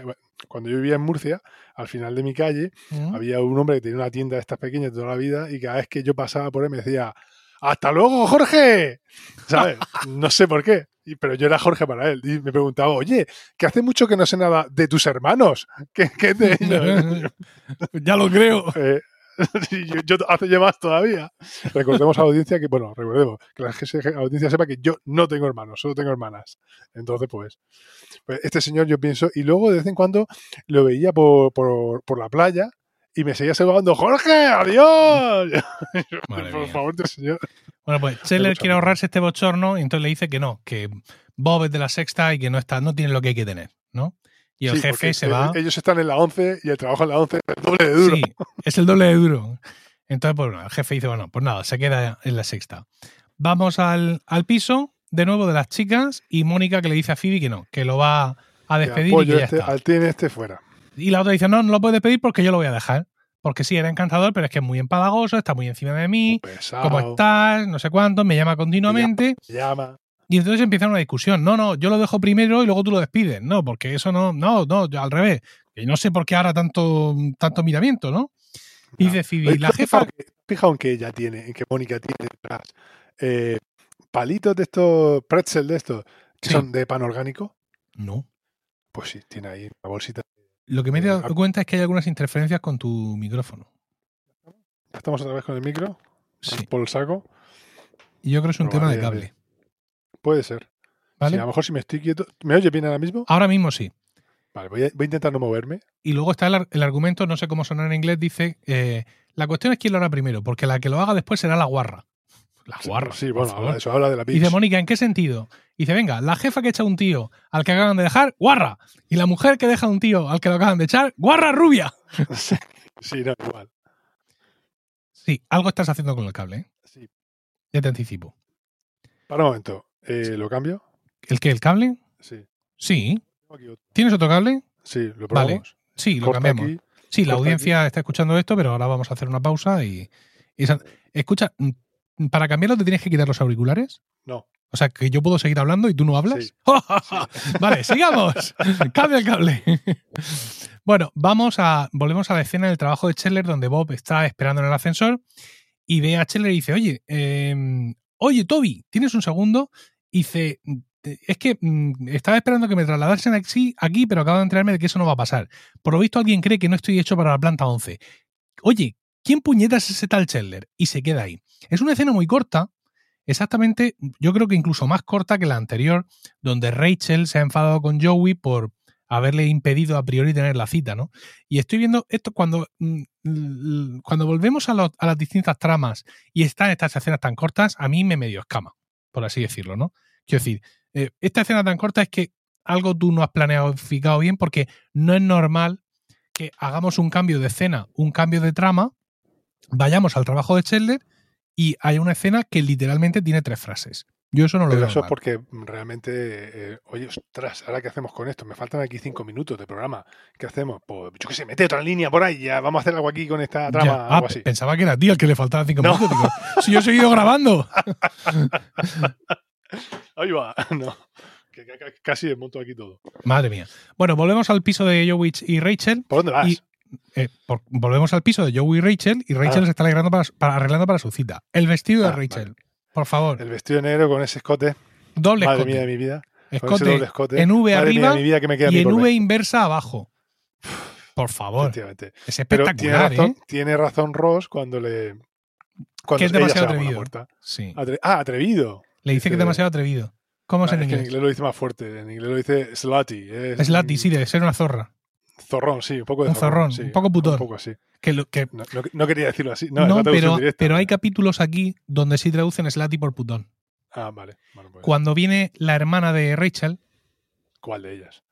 cuando yo vivía en Murcia, al final de mi calle, ¿Mm? había un hombre que tenía una tienda de estas pequeñas de toda la vida y cada vez que yo pasaba por él me decía ¡Hasta luego, Jorge! ¿Sabes? No sé por qué. Pero yo era Jorge para él. Y me preguntaba, oye, que hace mucho que no sé nada de tus hermanos. ¿Qué, qué de ellos? ya lo creo. Eh, yo, yo hace más todavía. Recordemos a la audiencia que, bueno, recordemos que la gente- la audiencia sepa que yo no tengo hermanos, solo tengo hermanas. Entonces, pues, pues, este señor yo pienso, y luego de vez en cuando lo veía por, por, por la playa y me seguía saludando, Jorge, adiós. Madre por mía. favor, este señor. Bueno, pues Chandler mucha quiere ahorrarse este bochorno y entonces le dice que no, que Bob es de la sexta y que no está, no tiene lo que hay que tener, ¿no? Y el Sí, jefe se va. Ellos están en la 11 y el trabajo en la 11 es el doble de duro. Sí, es el doble de duro. Entonces, pues bueno, el jefe dice, bueno, pues nada, se queda en la sexta. Vamos al, al piso, de nuevo, de las chicas, y Mónica que le dice a Phoebe que no, que lo va a despedir y ya este, está. al tiene este fuera. Y la otra dice, no, no lo puedes despedir porque yo lo voy a dejar. Porque sí, era encantador, pero es que es muy empalagoso, está muy encima de mí, Pesado, ¿cómo estás? No sé cuánto, me llama continuamente. llama. Y entonces empieza una discusión. No, no, yo lo dejo primero y luego tú lo despides. No, porque eso no, no, no, yo al revés. Y no sé por qué ahora tanto, tanto miramiento, ¿no? Y Phoebe, Oye, la ¿tú has jefa. fijado que- ella tiene, en que Mónica tiene detrás eh, palitos de estos, pretzel de estos, que Sí. son de pan orgánico. No. Pues sí, tiene ahí una bolsita. Lo que me he dado cuenta es que hay algunas interferencias con tu micrófono. Estamos otra vez con el micro, Sí. por el saco. Y yo creo que es un tema de cable. Puede ser. ¿Vale? Sí, a lo mejor si me estoy quieto. ¿Me oye bien ahora mismo? Ahora mismo sí. Vale, voy a, voy a intentar no moverme. Y luego está el, el argumento, no sé cómo sonar en inglés, dice, eh, la cuestión es quién lo hará primero, porque la que lo haga después será la guarra. La guarra. Sí, bueno, favor. habla de eso habla de la Dice bitch. Mónica, ¿en qué sentido? Dice, venga, la jefa que echa un tío al que acaban de dejar, guarra. Y la mujer que deja un tío al que lo acaban de echar, guarra rubia. sí, no, igual. Sí, algo estás haciendo con el cable, ¿eh? Sí. Ya te anticipo. Para un momento. Eh, ¿Lo cambio? ¿El qué? ¿El cable? Sí. Sí. ¿Tienes otro cable? Sí, lo Vale, probamos. Sí, lo Corta cambiamos. aquí. Sí, la audiencia está escuchando esto, pero ahora vamos a hacer una pausa y... Escucha, mm, ¿para cambiarlo te tienes que quitar los auriculares? No. O sea, que yo puedo seguir hablando y tú no hablas. Sí. vale, sigamos. Cambia el cable. bueno, vamos a. Volvemos a la escena del trabajo de Chandler, donde Bob está esperando en el ascensor y ve a Chandler y dice: Oye, eh, oye, Toby, ¿tienes un segundo? Y dice. Es que mm, estaba esperando que me trasladasen aquí, aquí, pero acabo de enterarme de que eso no va a pasar. Por lo visto, alguien cree que no estoy hecho para la planta 11. Oye, ¿quién puñetas es ese tal Chandler? Y se queda ahí. Es una escena muy corta, exactamente, yo creo que incluso más corta que la anterior, donde Rachel se ha enfadado con Joey por haberle impedido a priori tener la cita, ¿no? Y estoy viendo esto cuando, mm, cuando volvemos a, a las distintas tramas y están estas escenas tan cortas, a mí me medio escama, por así decirlo, ¿no? Quiero decir, eh, esta escena tan corta es que algo tú no has planificado bien porque no es normal que hagamos un cambio de escena, un cambio de trama, vayamos al trabajo de Chandler y hay una escena que literalmente tiene tres frases. Yo eso no lo Pero veo eso es normal. porque realmente, eh, oye, ostras, ¿ahora qué hacemos con esto? Me faltan aquí cinco minutos de programa. ¿Qué hacemos? Pues yo qué sé, mete otra línea por ahí, ya vamos a hacer algo aquí con esta Ya, trama, ah, algo así. pensaba que era a ti el que le faltaba cinco No. minutos. digo, si yo he seguido grabando. Ahí va, no. Que, que- que casi desmonto aquí todo. Madre mía. Bueno, volvemos al piso de Joey y Rachel. ¿Por dónde vas? Y- Eh, por- volvemos al piso de Joey y Rachel y Rachel Ah. se está alegrando para, para- arreglando para su cita. El vestido de Ah, Rachel. Por favor, El vestido negro con ese escote. doble Madre escote. mía de mi vida. Escote doble escote. en V Madre mía arriba de mi vida que me queda y en V ver. inversa abajo. Por favor, es Pero tiene espectacular, razón, ¿eh? tiene razón Ross cuando le. Cuando Que es demasiado atrevido. Sí. Atre- ah, atrevido. Le dice que es demasiado atrevido. ¿Cómo es Ah, en es que en inglés? inglés lo dice más fuerte. En inglés lo dice slutty. Es, Slutty, sí, debe ser una zorra. Zorrón, sí, un poco de Un zorrón, sí, un poco putón. Un poco así. Que lo, que, No, no- no quería decirlo así. No, no, pero, pero hay capítulos aquí donde sí traducen slutty por putón. Ah, vale. Bueno, pues, Cuando viene la hermana de Rachel, ¿Cuál de ellas?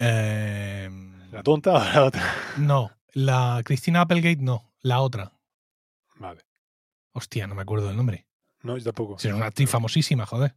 eh, ¿La tonta o la otra? no, la Cristina Applegate no, la otra. Vale. Hostia, no me acuerdo del nombre. No, yo tampoco. Si era una actriz famosísima, joder.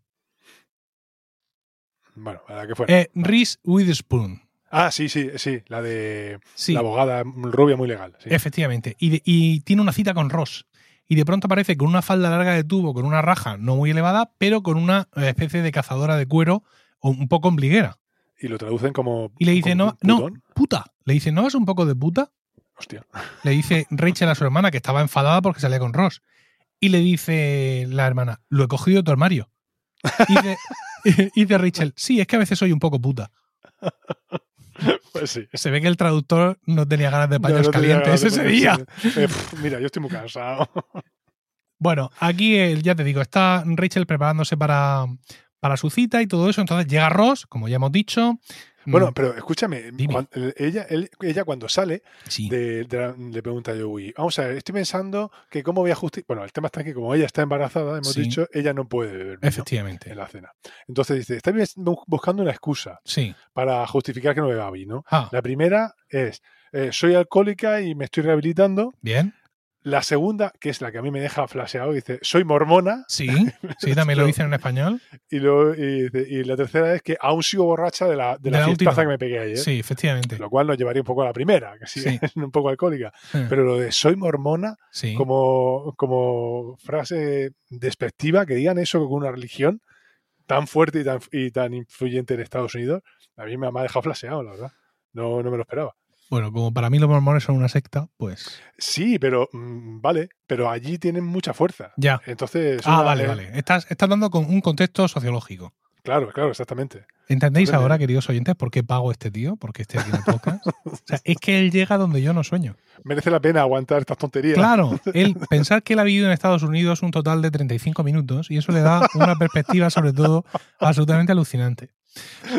Bueno, a la que fue. Eh, Reese Witherspoon. Ah, sí, sí, sí. La de Sí, la abogada rubia muy legal. sí. efectivamente. Y, de- y tiene una cita con Ross. Y de pronto aparece con una falda larga de tubo, con una raja no muy elevada, pero con una especie de cazadora de cuero un poco ombliguera. Y lo traducen como. Y le dice, no, no, puta. Le dice, ¿no es un poco de puta? Hostia. Le dice Rachel a su hermana que estaba enfadada porque salía con Ross. Y le dice la hermana, lo he cogido de tu armario. Y dice, y dice Rachel, sí, es que a veces soy un poco puta. Pues sí. Se ve que el traductor no tenía ganas de paños no calientes ese día. Eh, mira, yo estoy muy cansado. Bueno, aquí eh, ya te digo, está Rachel preparándose para, para su cita y todo eso. Entonces llega Ross, como ya hemos dicho. Bueno, Mm, pero escúchame, ella, él- ella cuando sale, sí. de- de la- le pregunta a Joey, vamos a ver, estoy pensando que cómo voy a justificar... Bueno, el tema está que como ella está embarazada, hemos Sí. dicho, ella no puede beber vino Efectivamente. en la cena. Entonces dice, está bu- buscando una excusa Sí. para justificar que no beba vino. Ah, La primera es, eh, soy alcohólica y me estoy rehabilitando. bien. La segunda, que es la que a mí me deja flasheado, dice, soy mormona. Sí, sí, también lo dicen en español. Y, luego- y, la tercera es que aún sigo borracha de la, de De la, la que me pegué ayer. Sí, efectivamente. Lo cual nos llevaría un poco a la primera, que sí, Sí. es un poco alcohólica. Eh, Pero lo de soy mormona, sí. como, como frase despectiva, que digan eso con una religión tan fuerte y tan, y tan influyente en Estados Unidos, a mí me ha dejado flaseado, la verdad. No, no me lo esperaba. Bueno, como para mí los mormones son una secta, pues Sí, pero mm, vale, pero allí tienen mucha fuerza. ya. Entonces, Ah, una- vale, eh, vale. Estás, estás dando con un contexto sociológico. Claro, claro, exactamente. ¿Entendéis ahora, queridos oyentes, por qué pago este tío? Porque este aquí en el podcast. O sea, es que él llega donde yo no sueño. Merece la pena aguantar estas tonterías. Claro, él, pensar que él ha vivido en Estados Unidos un total de 35 minutos y eso le da una perspectiva, sobre todo, absolutamente alucinante.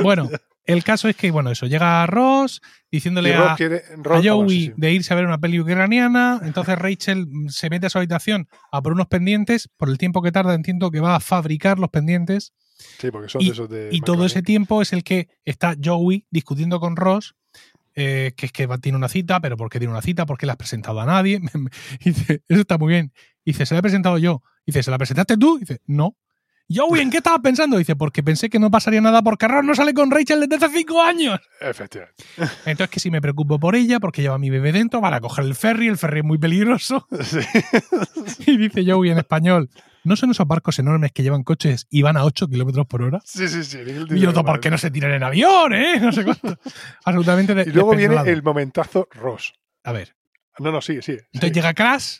Bueno, el caso es que, bueno, eso, llega Ross diciéndole Y a, quiere- Ross- ah, Joey bueno, sí, sí. de irse a ver una peli ucraniana, entonces Rachel se mete a su habitación a por unos pendientes, por el tiempo que tarda entiendo que va a fabricar los pendientes Sí, porque son de esos de y todo ese tiempo es el que está Joey discutiendo con Ross, eh, que es que tiene una cita, pero ¿por qué tiene una cita? ¿Por qué la has presentado a nadie? Y dice, eso está muy bien. Y dice, se la he presentado yo. Y dice, ¿se la presentaste tú? Y dice, no. Joey, ¿en qué estabas pensando? Dice, porque pensé que no pasaría nada porque Ross no sale con Rachel desde hace cinco años. Efectivamente. Entonces que si me preocupo por ella, porque lleva a mi bebé dentro, van a coger el ferry, el ferry es muy peligroso. Sí. Y dice Joey en español, ¿no son esos barcos enormes que llevan coches y van a 8 kilómetros por hora? Sí, sí, sí. Y otro, ¿por qué no se tiran en avión, eh? No sé cuánto. Absolutamente de- Y luego viene el momentazo Ross. A ver, No, no, sigue, sigue. entonces sigue. llega Crash.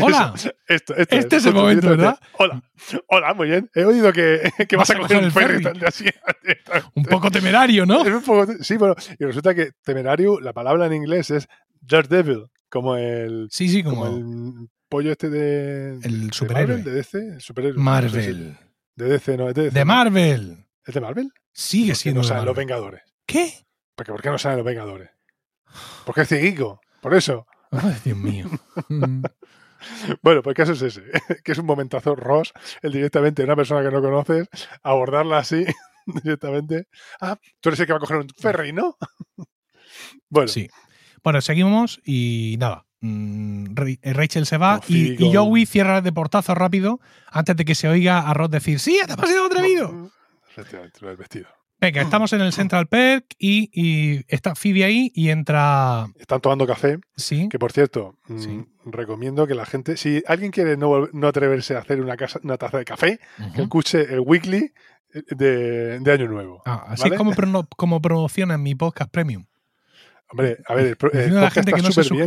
Hola. Esto, esto Este es el momento, directamente. Hola, hola, muy bien. He oído que, que vas, a coger el ferry. así, Un poco temerario, ¿no? Es un poco- sí, pero y resulta que temerario, la palabra en inglés es Daredevil, como el, Sí, sí, como como el pollo este de. el superhéroe. De DC, el superhéroe. Marvel. De DC, no, es de DC. De Marvel. ¿Es de Marvel? Sigue ¿Por qué siendo no de los. Vengadores? ¿Qué? Porque ¿Por qué no salen los Vengadores? Porque es cieguico, por eso. Ay, Dios mío. Mm. Bueno, pues el caso es ese, que es un momentazo Ross, el directamente de una persona que no conoces, abordarla así. directamente. Ah, tú eres el que va a coger un ferry, ¿no? bueno, Sí. Bueno, seguimos y nada. mm, Ra- Rachel se va y, Joey cierra de portazo rápido antes de que se oiga a Ross decir ¡Sí, te has pasado atrevido! Efectivamente, lo vestido. Venga, estamos en el Central Perk y, y está Phoebe ahí y entra... Están tomando café, Sí, que por cierto, mm, Sí. recomiendo que la gente, si alguien quiere no, no atreverse a hacer una, casa, una taza de café, que escuche el weekly de, de Año Nuevo. Ah, así ¿vale? es como, prono- como promocionan mi podcast premium. Hombre, a ver, el, el Diciendo a la gente que no se bien.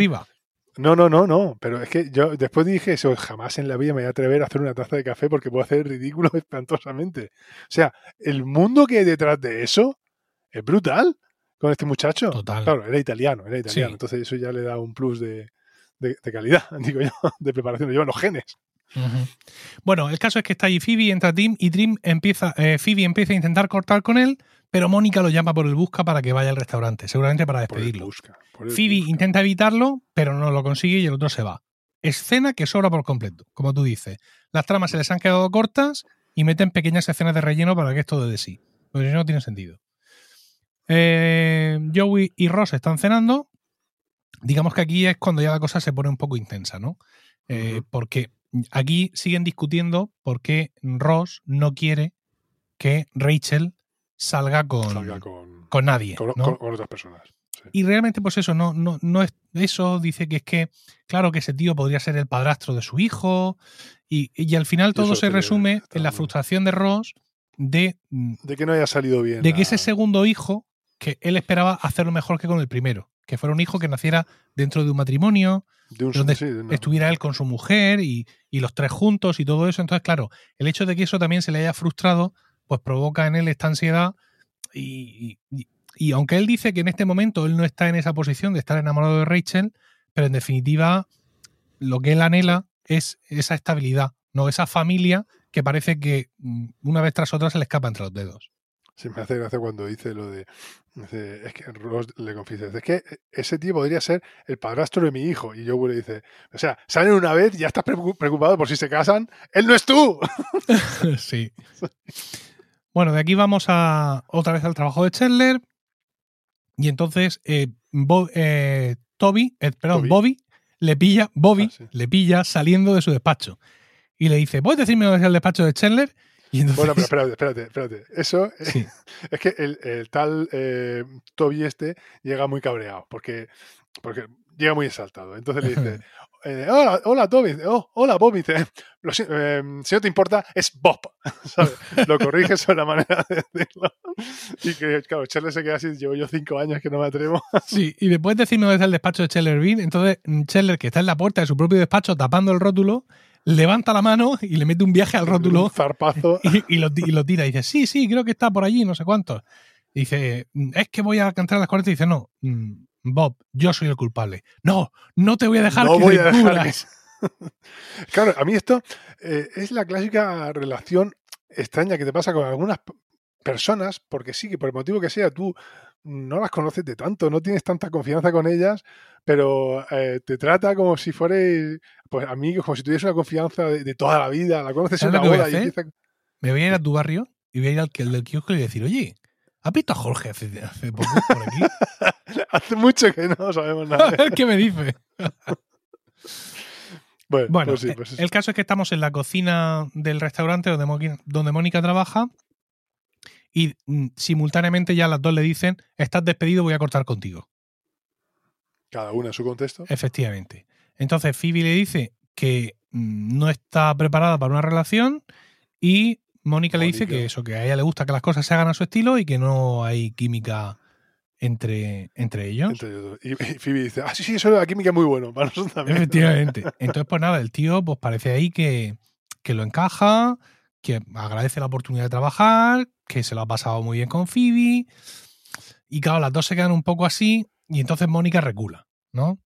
No, no, no, no. Pero es que yo después dije eso, jamás en la vida me voy a atrever a hacer una taza de café porque puedo hacer ridículo espantosamente. O sea, el mundo que hay detrás de eso es brutal con este muchacho. Total. Claro, era italiano, era italiano. Sí. Entonces eso ya le da un plus de, de- de calidad, digo yo, de preparación. Lo llevan los genes. Bueno, el caso es que está ahí Phoebe, entra Tim y Tim empieza, eh, Phoebe empieza a intentar cortar con él, pero Mónica lo llama por el busca para que vaya al restaurante, seguramente para despedirlo. busca. Phoebe busca. intenta evitarlo, pero no lo consigue y el otro se va. Escena que sobra por completo, como tú dices. Las tramas se les han quedado cortas y meten pequeñas escenas de relleno para que esto dé de sí. Porque si no, no tiene sentido. Eh, Joey y Ross están cenando. Digamos que aquí es cuando ya la cosa se pone un poco intensa, ¿no? Eh. Porque aquí siguen discutiendo por qué Ross no quiere que Rachel salga con, Salga con, con nadie. con- ¿no? con- con otras personas. Sí. Y realmente, pues eso, no, no, no es eso. Dice que es que, claro, que ese tío podría ser el padrastro de su hijo. Y, y al final todo se resume en la frustración de Ross de, mm, De que no haya salido bien. de que ese segundo hijo, que él esperaba hacerlo mejor que con el primero. Que fuera un hijo que naciera dentro de un matrimonio, de un donde sí, estuviera él con su mujer y, y los tres juntos y todo eso. Entonces, claro, el hecho de que eso también se le haya frustrado, pues provoca en él esta ansiedad y, y- y aunque él dice que en este momento él no está en esa posición de estar enamorado de Rachel, pero en definitiva lo que él anhela es esa estabilidad, no esa familia que parece que mm, una vez tras otra se le escapa entre los dedos. Sí, me hace gracia cuando dice lo de. dice, es que Ross le confiesa, es que ese tío podría ser el padrastro de mi hijo. Y Joe le dice, o sea, salen una vez ya estás preocu- preocupado por si se casan. ¡Él no es tú! sí. Bueno, de aquí vamos a otra vez al trabajo de Chandler. Y entonces eh, Bo- eh, Toby, eh, perdón, Toby. Bobby le pilla, Bobby Ah, sí. le pilla saliendo de su despacho. Y le dice, ¿puedes decirme dónde es el despacho de Chandler? Y entonces, Bueno, pero espérate, espérate, espérate. Eso eh, sí, es que el, el tal eh, Toby este llega muy cabreado porque, porque llega muy exaltado. Entonces le dice, eh, hola, hola Toby, oh, hola Bobby. Dice, "Lo si, eh, si no te importa, es Bob. ¿sabes? Lo corrige sobre la manera de decirlo. Y que, claro, Charles se queda así, llevo yo cinco años que no me atrevo. sí. Y después de decirme dónde está el despacho de Chandler Bean, entonces mm, Chandler, que está en la puerta de su propio despacho tapando el rótulo, levanta la mano y le mete un viaje al rótulo Un zarpazo. y, y lo, y lo tira. Y dice, sí, sí, creo que está por allí, no sé cuánto. Y dice, es que voy a cantar a las 40. Y dice, no, mm, Bob, yo soy el culpable. No, no te voy a dejar No que voy a dejar. Claro, a mí esto eh, es la clásica relación extraña que te pasa con algunas personas, porque sí, que por el motivo que sea, tú no las conoces de tanto, no tienes tanta confianza con ellas, pero eh, te trata como si fuerais pues, amigos, como si tuvieras una confianza de, de toda la vida, la conoces en ¿Sabes una lo que voy a hora. Me voy a ir a tu barrio y voy a ir al, que- al del kiosco y voy a decir, oye, ¿has visto a Jorge hace, hace poco por aquí? Hace mucho que no sabemos nada. qué me dice. Bueno, Bueno, pues sí, eh, pues el caso es que estamos en la cocina del restaurante donde, donde Mónica trabaja y mm, simultáneamente ya las dos le dicen, estás despedido, voy a cortar contigo. cada una en su contexto. Efectivamente. Entonces Phoebe le dice que mm, no está preparada para una relación y Mónica le dice que eso, que a ella le gusta que las cosas se hagan a su estilo y que no hay química entre, entre ellos. Y, y Phoebe dice, ah, sí, sí, eso de la química es muy bueno, para nosotros también. Efectivamente. Entonces, pues nada, el tío pues parece ahí que, que lo encaja, que agradece la oportunidad de trabajar, que se lo ha pasado muy bien con Phoebe. Y claro, las dos se quedan un poco así y entonces Mónica recula, ¿no?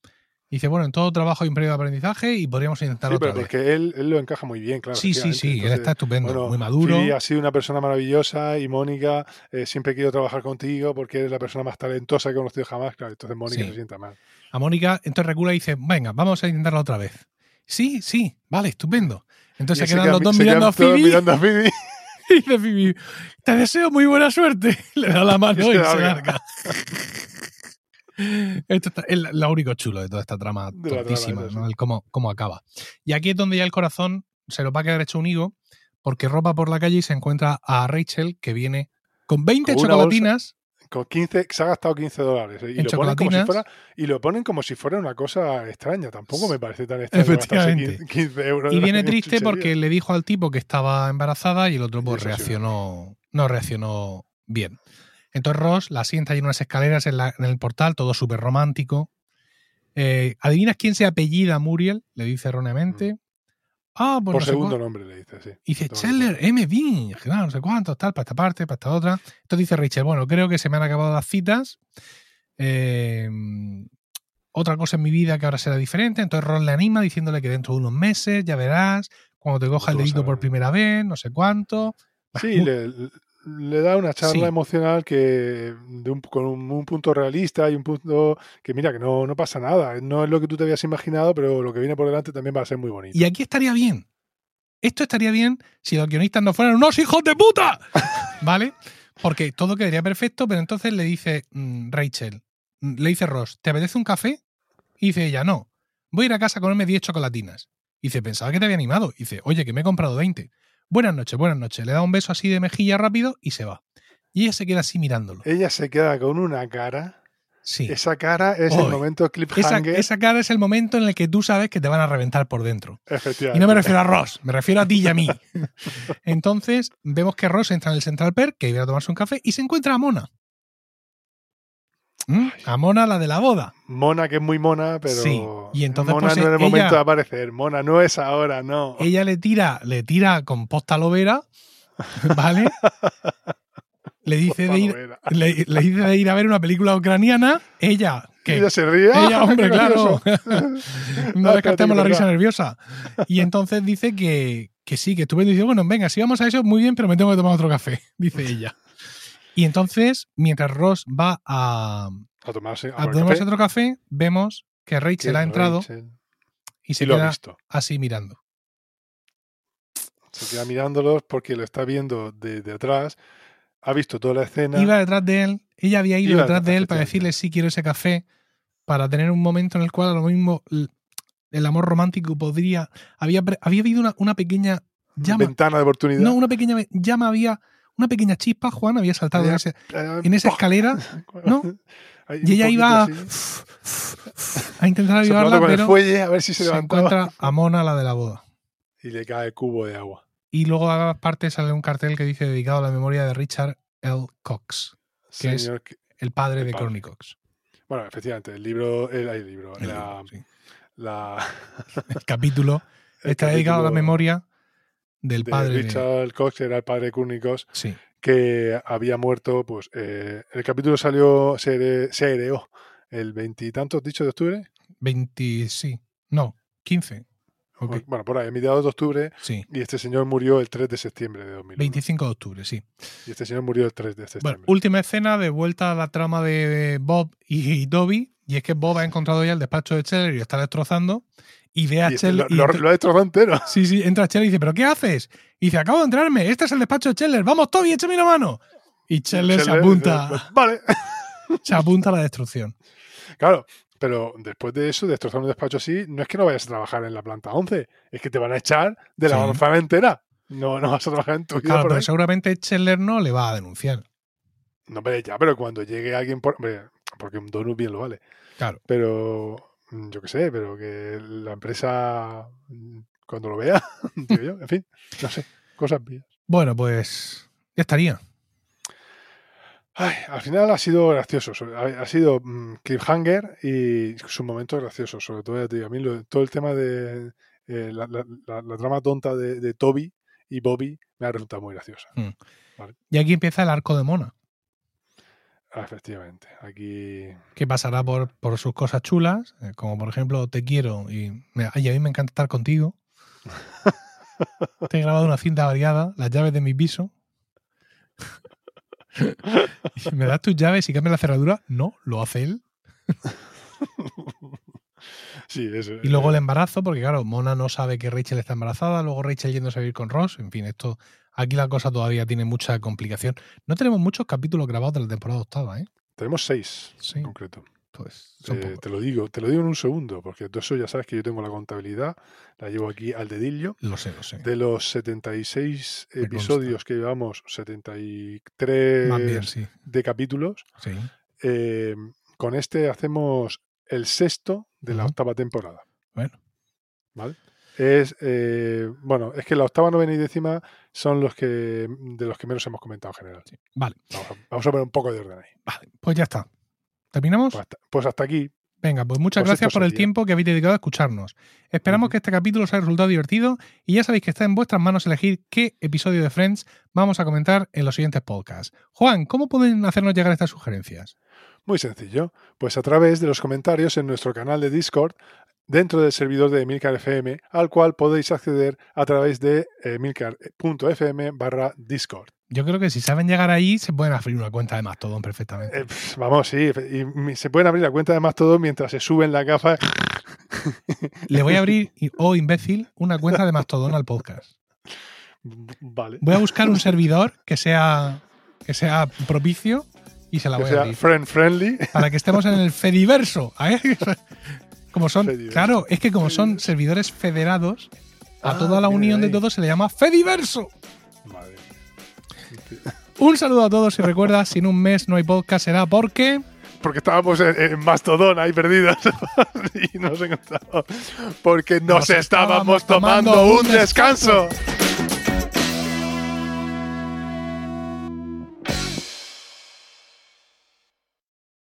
Y dice, bueno, en todo trabajo hay un periodo de aprendizaje y podríamos intentarlo Sí, pero otra vez. porque él, él lo encaja muy bien, claro. Sí, sí, sí, él está estupendo, bueno, muy maduro. Phoebe ha sido una persona maravillosa y Mónica eh, siempre quiero trabajar contigo porque eres la persona más talentosa que he conocido jamás. Claro, entonces Mónica Sí. se sienta mal. A Mónica, entonces recula y dice, venga, vamos a intentarlo otra vez. Sí, sí, vale, estupendo. Entonces se quedan los dos mirando a Phoebe mirando a Phoebe. Y dice Phoebe, te deseo muy buena suerte. Le da la mano y Se se larga. Esto está- es lo único chulo de toda esta trama tontísima, ¿no? El cómo, cómo acaba. Y aquí es donde ya el corazón se lo va a quedar hecho un higo, porque ropa por la calle y se encuentra a Rachel que viene con 20 Con una chocolatinas. Con 15, se ha gastado 15 dólares. ¿eh? Y lo, ponen como si fuera, y lo ponen como si fuera una cosa extraña. Tampoco me parece tan extraño. Efectivamente. 15, 15 euros Y en viene triste porque le dijo al tipo que estaba embarazada y el otro pues reaccionó, no reaccionó bien. Entonces Ross la sienta ahí en unas escaleras en, la- en el portal, todo súper romántico. Eh, ¿Adivinas quién se apellida Muriel? Le dice erróneamente. Ah, pues Por no segundo nombre le dice, sí. Y dice, Chandler, M. Claro, no sé cuántos, tal, para esta parte, para esta otra. Entonces dice Rachel, bueno, creo que se me han acabado las citas. Eh, otra cosa en mi vida que ahora será diferente. Entonces Ron le anima diciéndole que dentro de unos meses, ya verás, cuando te coja el dedito por primera vez, no sé cuánto. Sí, le, le da una charla Sí. emocional que de un- con un, un punto realista y un punto que mira que no, no pasa nada. No es lo que tú te habías imaginado, pero lo que viene por delante también va a ser muy bonito. Y aquí estaría bien. Esto estaría bien si los guionistas no fueran unos hijos de puta. ¿Vale? Porque todo quedaría perfecto, pero entonces le dice mm, Rachel, mm, le dice Ross, ¿te apetece un café? Y dice ella, no, voy a ir a casa a comerme 10 chocolatinas. Y dice, pensaba que te había animado. Y dice, oye, que me he comprado 20. Buenas noches, buenas noches. Le da un beso así de mejilla rápido y se va. Y ella se queda así mirándolo. Ella se queda con una cara. Sí. Esa cara es Oy. el momento Esa, esa cara es el momento en el que tú sabes que te van a reventar por dentro. Efectivamente. Y no me refiero a Ross, me refiero a ti y a mí. Entonces, vemos que Ross entra en el Central Perk, que iba a tomarse un café, y se encuentra a Mona. ¿Mm? A Mona, la de la boda. Mona, que es muy mona, pero. Sí, y entonces, Mona pues, no es el ella- momento de aparecer. Mona no es ahora, no. Ella le tira, le tira con posta lovera, ¿vale? Le dice, de ir, le, le dice de ir a ver una película ucraniana. Ella, que Ella se ríe. Ella, ¡Ah, hombre, claro. no espérate, descartemos la risa nerviosa. Y entonces dice que, que sí, que estupendo. Y dice, bueno, venga, si vamos a eso, muy bien, pero me tengo que tomar otro café, dice ella. Y entonces, mientras Ross va a, A tomarse, a a por tomarse café, otro café, vemos que Rachel ha entrado Rachel y se sí lo ha queda visto. así mirando. Se queda mirándolos porque lo está viendo desde atrás. Ha visto toda la escena. Iba detrás de él, ella había ido detrás de él para efectivamente. decirle sí quiero ese café, para tener un momento en el cual a lo mismo el amor romántico podría... Había, había habido una, una pequeña llama. Ventana de oportunidad. No, una pequeña llama había, una pequeña chispa, Juan había saltado en, Había- ese- Eh, en esa escalera ¿no? Y ella iba así, a intentar avivarla, pero fuelle a ver si se, se encuentra a Mona, la de la boda. Y le cae el cubo de agua. Y luego a las partes sale un cartel que dice dedicado a la memoria de Richard L. Cox, Que es- Señor el padre El de. Courtney Cox. Bueno, efectivamente, el libro. El, el libro. El, la, libro, sí. la- El capítulo está dedicado a la memoria del de padre de... Richard Cox, era el padre de Sí, que había muerto. Pues eh, el capítulo salió, se, ere- se aireó el veintitantos, dicho de octubre. 20, sí, no, 15. Ok, Bueno, por ahí, a mediados de octubre. sí, Y este señor murió el 3 de septiembre de 2001. 25 de octubre, sí. Y este señor murió el 3 de septiembre. Bueno, última escena de vuelta a la trama de Bob y Dobby. Y es que Bob ha encontrado ya el despacho de Cheller y lo está destrozando. Y ve a y lo, y lo- entra- lo ha destrozado entero. sí, sí, entra Cheller y dice: ¿Pero qué haces? Y dice: Acabo de entrarme. Este es el despacho de Cheller. Vamos, Toby, échame una mano. Y Cheller se apunta, dice, Vale. se apunta a la destrucción. Claro, pero después de eso, destrozar un despacho así, no es que no vayas a trabajar en la planta 11, es que te van a echar de la Sí. manzana entera. No, no vas a trabajar en tu vida Claro, pero ahí. seguramente Cheller no le va a denunciar. No, hombre, ya, pero cuando llegue alguien por. hombre, porque un donut bien lo vale. Claro. Pero. Mm, Yo qué sé, pero que la empresa. mm, Cuando lo vea, digo yo, en fin, no sé, cosas mías. Bueno, pues ya estaría. Ay, al final ha sido gracioso, ha, sido mm, cliffhanger y sus momentos graciosos, sobre todo, ya te digo, a mí lo- todo el tema de eh, la, la- la- la trama tonta de, de Toby y Bobby me ha resultado muy graciosa. Y aquí empieza el arco de Mona, efectivamente, aquí que pasará por, por sus cosas chulas, eh, como por ejemplo Te quiero y, ay, a mí me encanta estar contigo. Te he grabado una cinta variada, las llaves de mi piso. ¿Me das tus llaves y cambias la cerradura? No, lo hace él. sí, eso. Y luego el eh, embarazo, porque claro, Mona no sabe que Rachel está embarazada, luego Rachel yéndose a vivir con Ross, en fin, esto Aquí la cosa todavía tiene mucha complicación. No tenemos muchos capítulos grabados de la temporada octava, ¿eh? Tenemos seis Sí. en concreto. Pues Eh, te lo digo, te lo digo en un segundo, porque tú eso ya sabes que yo tengo la contabilidad, la llevo aquí al dedillo. Lo sé, lo sé. De los 76 Me consta. episodios que llevamos, 73 Más bien, sí. de capítulos, sí. eh, con este hacemos el sexto de la octava temporada. Bueno, ¿vale? Es, eh, bueno, es que la octava, novena y décima son los que de los que menos hemos comentado en general. sí. Vale, Vamos a, vamos a poner un poco de orden ahí. vale. Pues ya está. ¿Terminamos? Pues hasta, pues hasta aquí. Venga, pues muchas Pues gracias por el tiempo que habéis dedicado a escucharnos. Esperamos que este capítulo os haya resultado divertido y ya sabéis que está en vuestras manos elegir qué episodio de Friends vamos a comentar en los siguientes podcasts. Juan, ¿cómo pueden hacernos llegar estas sugerencias? Muy sencillo. Pues a través de los comentarios en nuestro canal de Discord dentro del servidor de Milcar FM, al cual podéis acceder a través de eh, milcar.fm barra Discord. Yo creo que si saben llegar ahí, se pueden abrir una cuenta de Mastodon perfectamente. Eh, vamos, sí, y se pueden abrir la cuenta de Mastodon mientras se suben la gafa. Le voy a abrir, oh imbécil, una cuenta de Mastodon al podcast. Vale. Voy a buscar un servidor que sea, que sea propicio y se la Que voy a sea abrir. friend friendly. Para que estemos en el Fediverso. ¿eh? Como son, Fediverso. claro, es que como son servidores federados, a Ah, toda la unión de todos se le llama Fediverso. Madre. Un saludo a todos y recuerda, si en un mes no hay podcast será porque... Porque estábamos en, en Mastodon ahí perdidos y nos encontramos. Porque nos, Nos estábamos estábamos tomando tomando un un descanso. descanso.